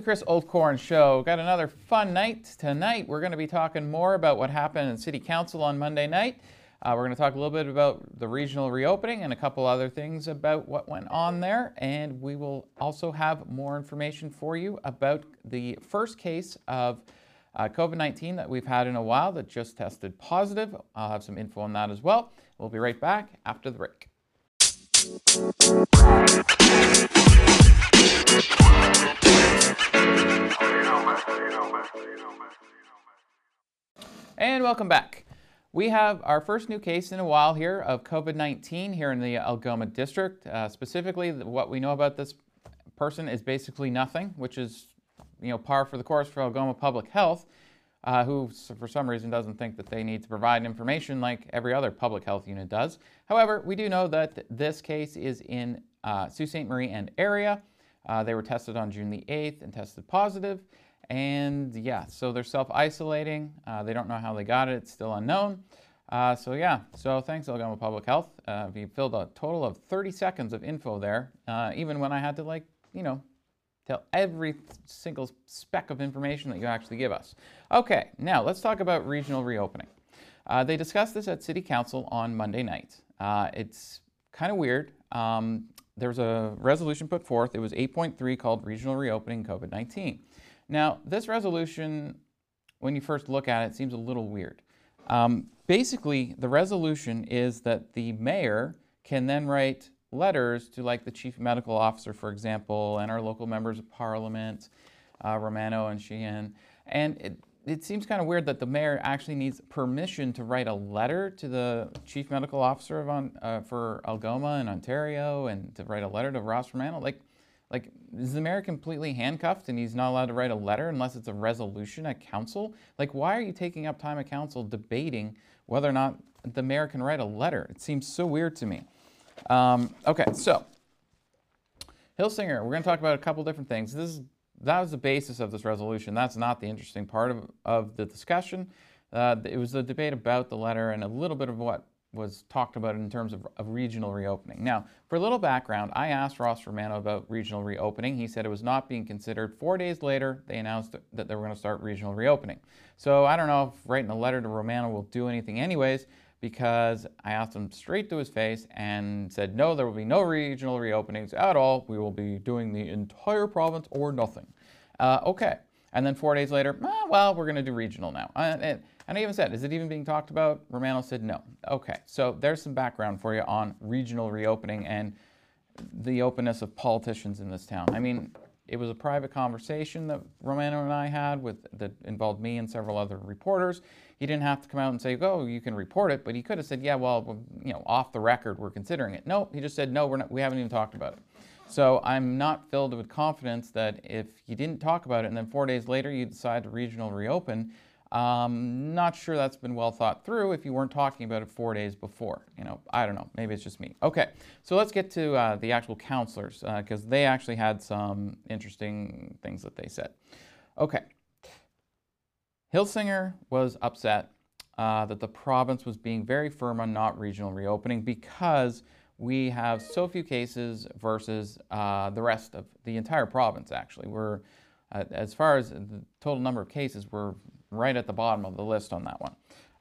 the Chris Oldcorn Show. Got another fun night tonight. We're going to be talking more about what happened in City Council on Monday night. Uh, we're going to talk a little bit about the regional reopening and a couple other things about what went on there. And we will also have more information for you about the first case of uh, COVID 19 that we've had in a while that just tested positive. I'll have some info on that as well. We'll be right back after the break. And welcome back. We have our first new case in a while here of COVID 19 here in the Algoma district. Uh, specifically, what we know about this person is basically nothing, which is you know par for the course for Algoma Public Health, uh, who for some reason doesn't think that they need to provide information like every other public health unit does. However, we do know that this case is in uh, Sault Ste. Marie and area. Uh, they were tested on June the 8th and tested positive. And yeah, so they're self isolating. Uh, they don't know how they got it, it's still unknown. Uh, so yeah, so thanks Algoma Public Health. Uh, you filled a total of 30 seconds of info there, uh, even when I had to like, you know, tell every single speck of information that you actually give us. Okay, now let's talk about regional reopening. Uh, they discussed this at City Council on Monday night. Uh, it's kind of weird. Um, there was a resolution put forth. It was 8.3 called Regional Reopening COVID 19. Now, this resolution, when you first look at it, seems a little weird. Um, basically, the resolution is that the mayor can then write letters to like the chief medical officer, for example, and our local members of parliament, uh, Romano and Sheehan. And it, it seems kind of weird that the mayor actually needs permission to write a letter to the chief medical officer of on, uh, for Algoma and Ontario and to write a letter to Ross Romano. Like, like, is the mayor completely handcuffed and he's not allowed to write a letter unless it's a resolution at council? Like, why are you taking up time at council debating whether or not the mayor can write a letter? It seems so weird to me. Um, okay, so Hilsinger, we're going to talk about a couple different things. This is, that was the basis of this resolution. That's not the interesting part of, of the discussion. Uh, it was the debate about the letter and a little bit of what was talked about in terms of, of, regional reopening. Now, for a little background, I asked Ross Romano about regional reopening. He said it was not being considered. Four days later, they announced that they were going to start regional reopening. So I don't know if writing a letter to Romano will do anything anyways, because I asked him straight to his face and said, no, there will be no regional reopenings at all. We will be doing the entire province or nothing. Uh, okay. And then four days later, ah, well, we're going to do regional now. Uh, and I even said, is it even being talked about? Romano said no. Okay. So there's some background for you on regional reopening and the openness of politicians in this town. I mean, it was a private conversation that Romano and I had with that involved me and several other reporters. He didn't have to come out and say, "Oh, you can report it," but he could have said, "Yeah, well, you know, off the record, we're considering it." No, he just said, "No, we're not. We haven't even talked about it." So I'm not filled with confidence that if you didn't talk about it and then four days later you decide to regional reopen, um, not sure that's been well thought through if you weren't talking about it four days before. You know, I don't know. Maybe it's just me. Okay, so let's get to uh, the actual counselors because uh, they actually had some interesting things that they said. Okay, Hilsinger was upset uh, that the province was being very firm on not regional reopening because we have so few cases versus uh, the rest of the entire province. Actually, we're uh, as far as the total number of cases, we're right at the bottom of the list on that one.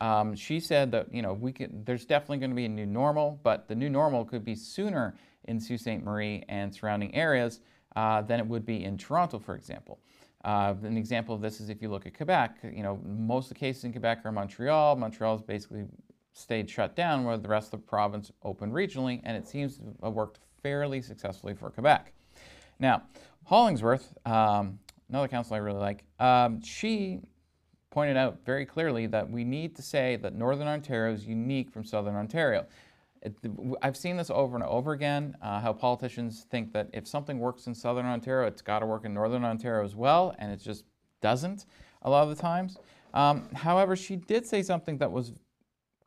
Um, she said that you know we could, there's definitely going to be a new normal, but the new normal could be sooner in Sault Ste. Marie and surrounding areas uh, than it would be in Toronto, for example. Uh, an example of this is if you look at Quebec. You know, most of the cases in Quebec are Montreal. Montreal's basically stayed shut down, where the rest of the province opened regionally, and it seems to have worked fairly successfully for Quebec. Now, Hollingsworth, um, another council I really like, um, she pointed out very clearly that we need to say that Northern Ontario is unique from Southern Ontario. It, I've seen this over and over again, uh, how politicians think that if something works in Southern Ontario, it's got to work in Northern Ontario as well, and it just doesn't a lot of the times. Um, however, she did say something that was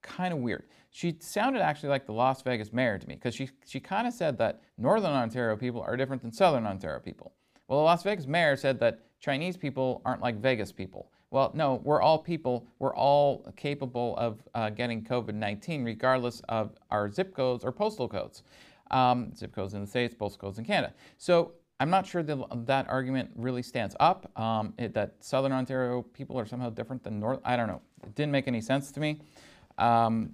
kind of weird. She sounded actually like the Las Vegas mayor to me, because she, she kind of said that Northern Ontario people are different than Southern Ontario people. Well, the Las Vegas mayor said that Chinese people aren't like Vegas people. Well, no, we're all people. We're all capable of uh, getting COVID 19, regardless of our zip codes or postal codes. Um, zip codes in the States, postal codes in Canada. So I'm not sure that that argument really stands up. Um, it, that Southern Ontario people are somehow different than North. I don't know. It didn't make any sense to me. Um,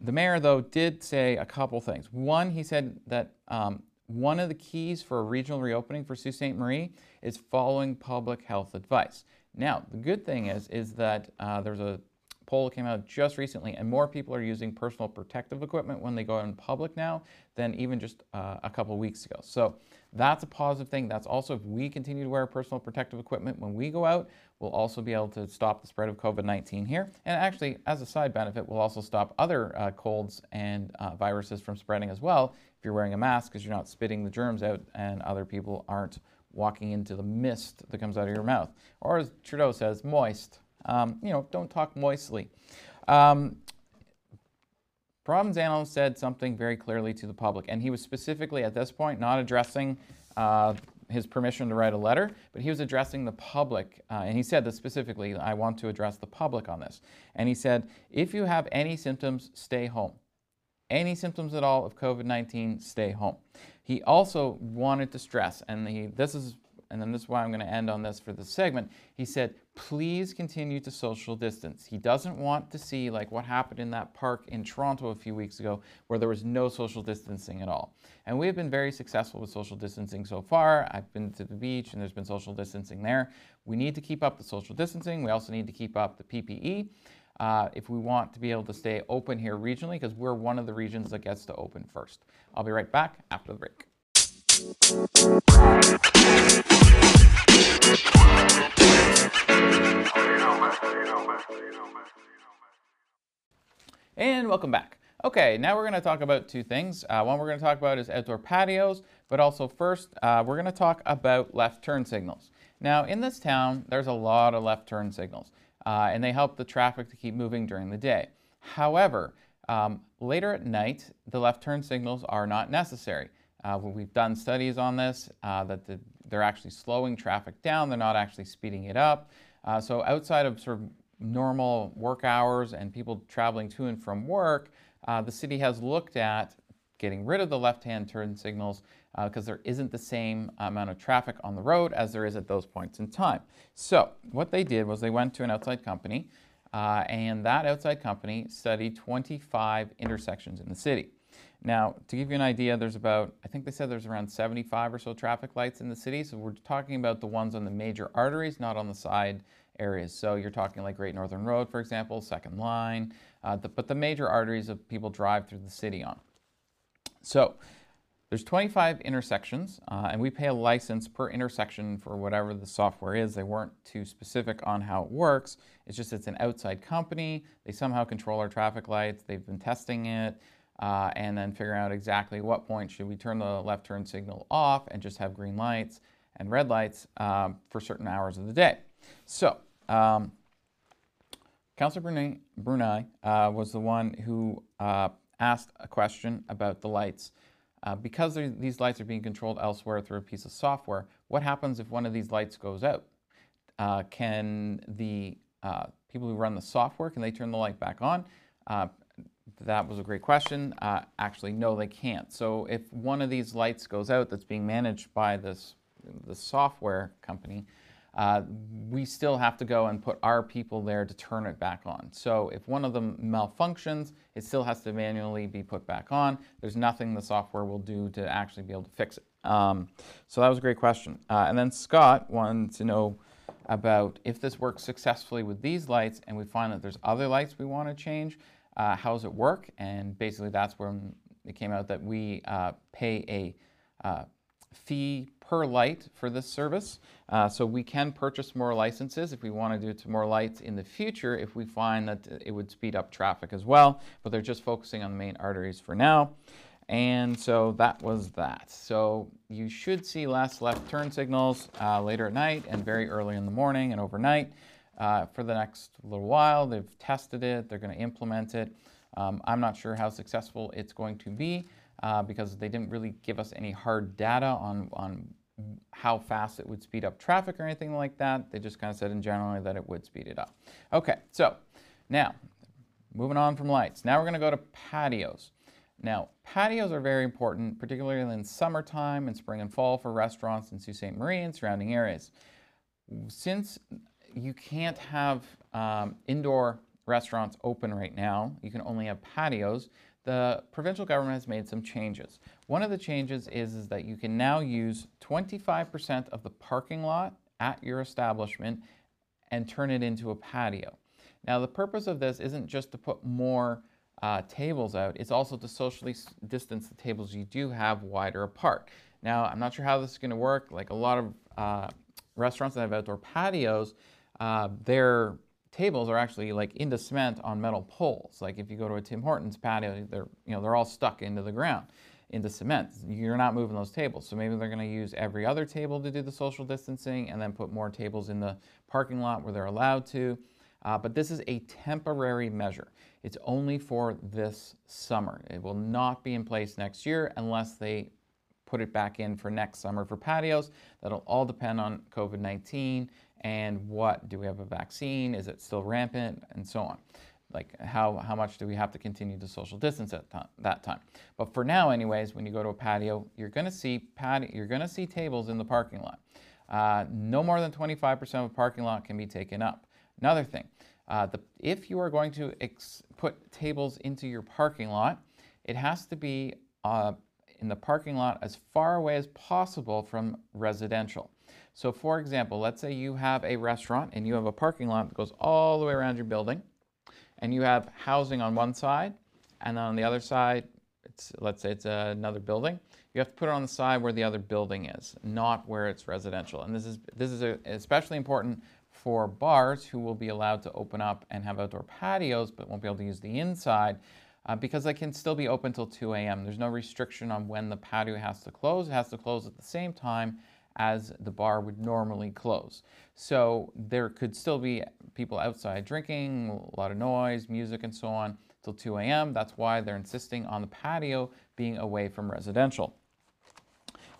the mayor, though, did say a couple things. One, he said that um, one of the keys for a regional reopening for Sault Ste. Marie is following public health advice. Now, the good thing is, is that uh, there's a poll that came out just recently, and more people are using personal protective equipment when they go out in public now than even just uh, a couple weeks ago. So that's a positive thing. That's also if we continue to wear personal protective equipment when we go out, we'll also be able to stop the spread of COVID-19 here. And actually, as a side benefit, we'll also stop other uh, colds and uh, viruses from spreading as well if you're wearing a mask because you're not spitting the germs out and other people aren't walking into the mist that comes out of your mouth. Or as Trudeau says, moist. Um, you know, don't talk moistly. Um, Provenzano said something very clearly to the public, and he was specifically at this point not addressing uh, his permission to write a letter, but he was addressing the public, uh, and he said that specifically, I want to address the public on this. And he said, if you have any symptoms, stay home. Any symptoms at all of COVID-19, stay home. He also wanted to stress, and he, this is and then this is why I'm going to end on this for the segment. He said, please continue to social distance. He doesn't want to see like what happened in that park in Toronto a few weeks ago where there was no social distancing at all. And we have been very successful with social distancing so far. I've been to the beach and there's been social distancing there. We need to keep up the social distancing. We also need to keep up the PPE. Uh, if we want to be able to stay open here regionally, because we're one of the regions that gets to open first. I'll be right back after the break. And welcome back. Okay, now we're going to talk about two things. Uh, one we're going to talk about is outdoor patios, but also first uh, we're going to talk about left turn signals. Now in this town, there's a lot of left turn signals, uh, and they help the traffic to keep moving during the day. However, um, later at night, the left turn signals are not necessary. Uh, we've done studies on this, uh, that the, they're actually slowing traffic down, they're not actually speeding it up. Uh, so outside of sort of normal work hours and people traveling to and from work, uh, the city has looked at getting rid of the left-hand turn signals because uh, there isn't the same amount of traffic on the road as there is at those points in time. So what they did was they went to an outside company uh, and that outside company studied 25 intersections in the city. Now, to give you an idea, there's about, I think they said there's around 75 or so traffic lights in the city. So we're talking about the ones on the major arteries, not on the side areas. So you're talking like Great Northern Road, for example, Second Line, uh, the, but the major arteries that people drive through the city on. So there's 25 intersections, uh, and we pay a license per intersection for whatever the software is. They weren't too specific on how it works. It's just it's an outside company. They somehow control our traffic lights. They've been testing it uh, and then figuring out exactly what point should we turn the left turn signal off and just have green lights and red lights um, for certain hours of the day. So, um, Councillor Bruni, Bruni uh, was the one who uh, asked a question about the lights. Uh, because these lights are being controlled elsewhere through a piece of software, what happens if one of these lights goes out? Uh, can the uh, people who run the software, can they turn the light back on? That was a great question. Uh, actually, no, they can't. So if one of these lights goes out that's being managed by this the software company, uh, we still have to go and put our people there to turn it back on. So if one of them malfunctions, it still has to manually be put back on. There's nothing the software will do to actually be able to fix it. Um, so that was a great question. Uh, and then Scott wanted to know about if this works successfully with these lights and we find that there's other lights we want to change, uh, how does it work? And basically that's when it came out that we uh, pay a uh, fee per light for this service. Uh, so we can purchase more licenses if we want to do to more lights in the future if we find that it would speed up traffic as well. But they're just focusing on the main arteries for now. And so that was that. So you should see less left turn signals uh, later at night and very early in the morning and overnight uh, for the next little while. They've tested it, they're going to implement it. Um, I'm not sure how successful it's going to be uh, because they didn't really give us any hard data on, on how fast it would speed up traffic or anything like that. They just kind of said in general that it would speed it up. Okay, so now moving on from lights. Now we're going to go to patios. Now, patios are very important, particularly in summertime and spring and fall for restaurants in Sault Ste. Marie and surrounding areas. Since you can't have um, indoor restaurants open right now, you can only have patios, the provincial government has made some changes. One of the changes is, is that you can now use 25% of the parking lot at your establishment and turn it into a patio. Now, the purpose of this isn't just to put more uh, tables out, it's also to socially distance the tables you do have wider apart. Now, I'm not sure how this is going to work. Like a lot of uh, restaurants that have outdoor patios, uh, their tables are actually like into cement on metal poles. Like if you go to a Tim Hortons patio, they're you know they're all stuck into the ground, into cement. You're not moving those tables. So maybe they're going to use every other table to do the social distancing, and then put more tables in the parking lot where they're allowed to. Uh, but this is a temporary measure. It's only for this summer. It will not be in place next year unless they put it back in for next summer for patios. That'll all depend on COVID 19 and what do we have a vaccine? Is it still rampant? And so on. Like, how, how much do we have to continue to social distance at that time? But for now, anyways, when you go to a patio, you're going to see patio, you're going to see tables in the parking lot. Uh, no more than 25% of a parking lot can be taken up. Another thing, uh, the, if you are going to put tables into your parking lot, it has to be uh, in the parking lot as far away as possible from residential. So for example, let's say you have a restaurant and you have a parking lot that goes all the way around your building and you have housing on one side and then on the other side, it's, let's say it's another building, you have to put it on the side where the other building is, not where it's residential. And this is, this is a, especially important for bars who will be allowed to open up and have outdoor patios but won't be able to use the inside uh, because they can still be open till 2 a.m. There's no restriction on when the patio has to close. It has to close at the same time as the bar would normally close. So there could still be people outside drinking, a lot of noise, music, and so on till 2 a.m. That's why they're insisting on the patio being away from residential.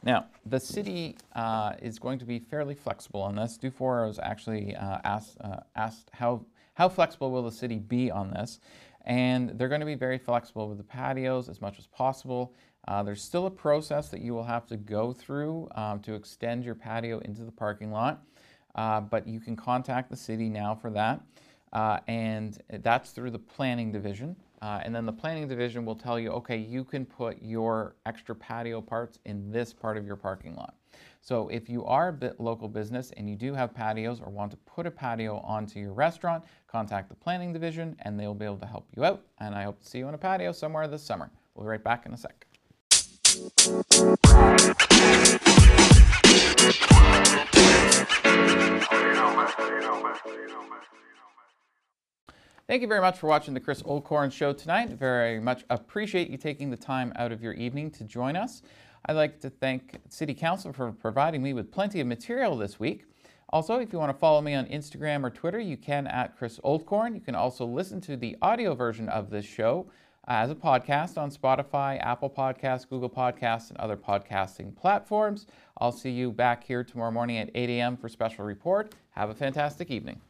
Now, the city uh, is going to be fairly flexible on this. Dufour was actually uh, asked, uh, asked how, how flexible will the city be on this? And they're going to be very flexible with the patios as much as possible. Uh, there's still a process that you will have to go through um, to extend your patio into the parking lot, uh, but you can contact the city now for that. Uh, and that's through the planning division. Uh, and then the planning division will tell you, okay, you can put your extra patio parts in this part of your parking lot. So if you are a local business and you do have patios or want to put a patio onto your restaurant, contact the planning division and they'll be able to help you out. And I hope to see you on a patio somewhere this summer. We'll be right back in a sec. Thank you very much for watching the Chris Oldcorn Show tonight. Very much appreciate you taking the time out of your evening to join us. I'd like to thank City Council for providing me with plenty of material this week. Also, if you want to follow me on Instagram or Twitter, you can at Chris Oldcorn. You can also listen to the audio version of this show Uh, as a podcast on Spotify, Apple Podcasts, Google Podcasts, and other podcasting platforms. I'll see you back here tomorrow morning at 8 a.m. for Special Report. Have a fantastic evening.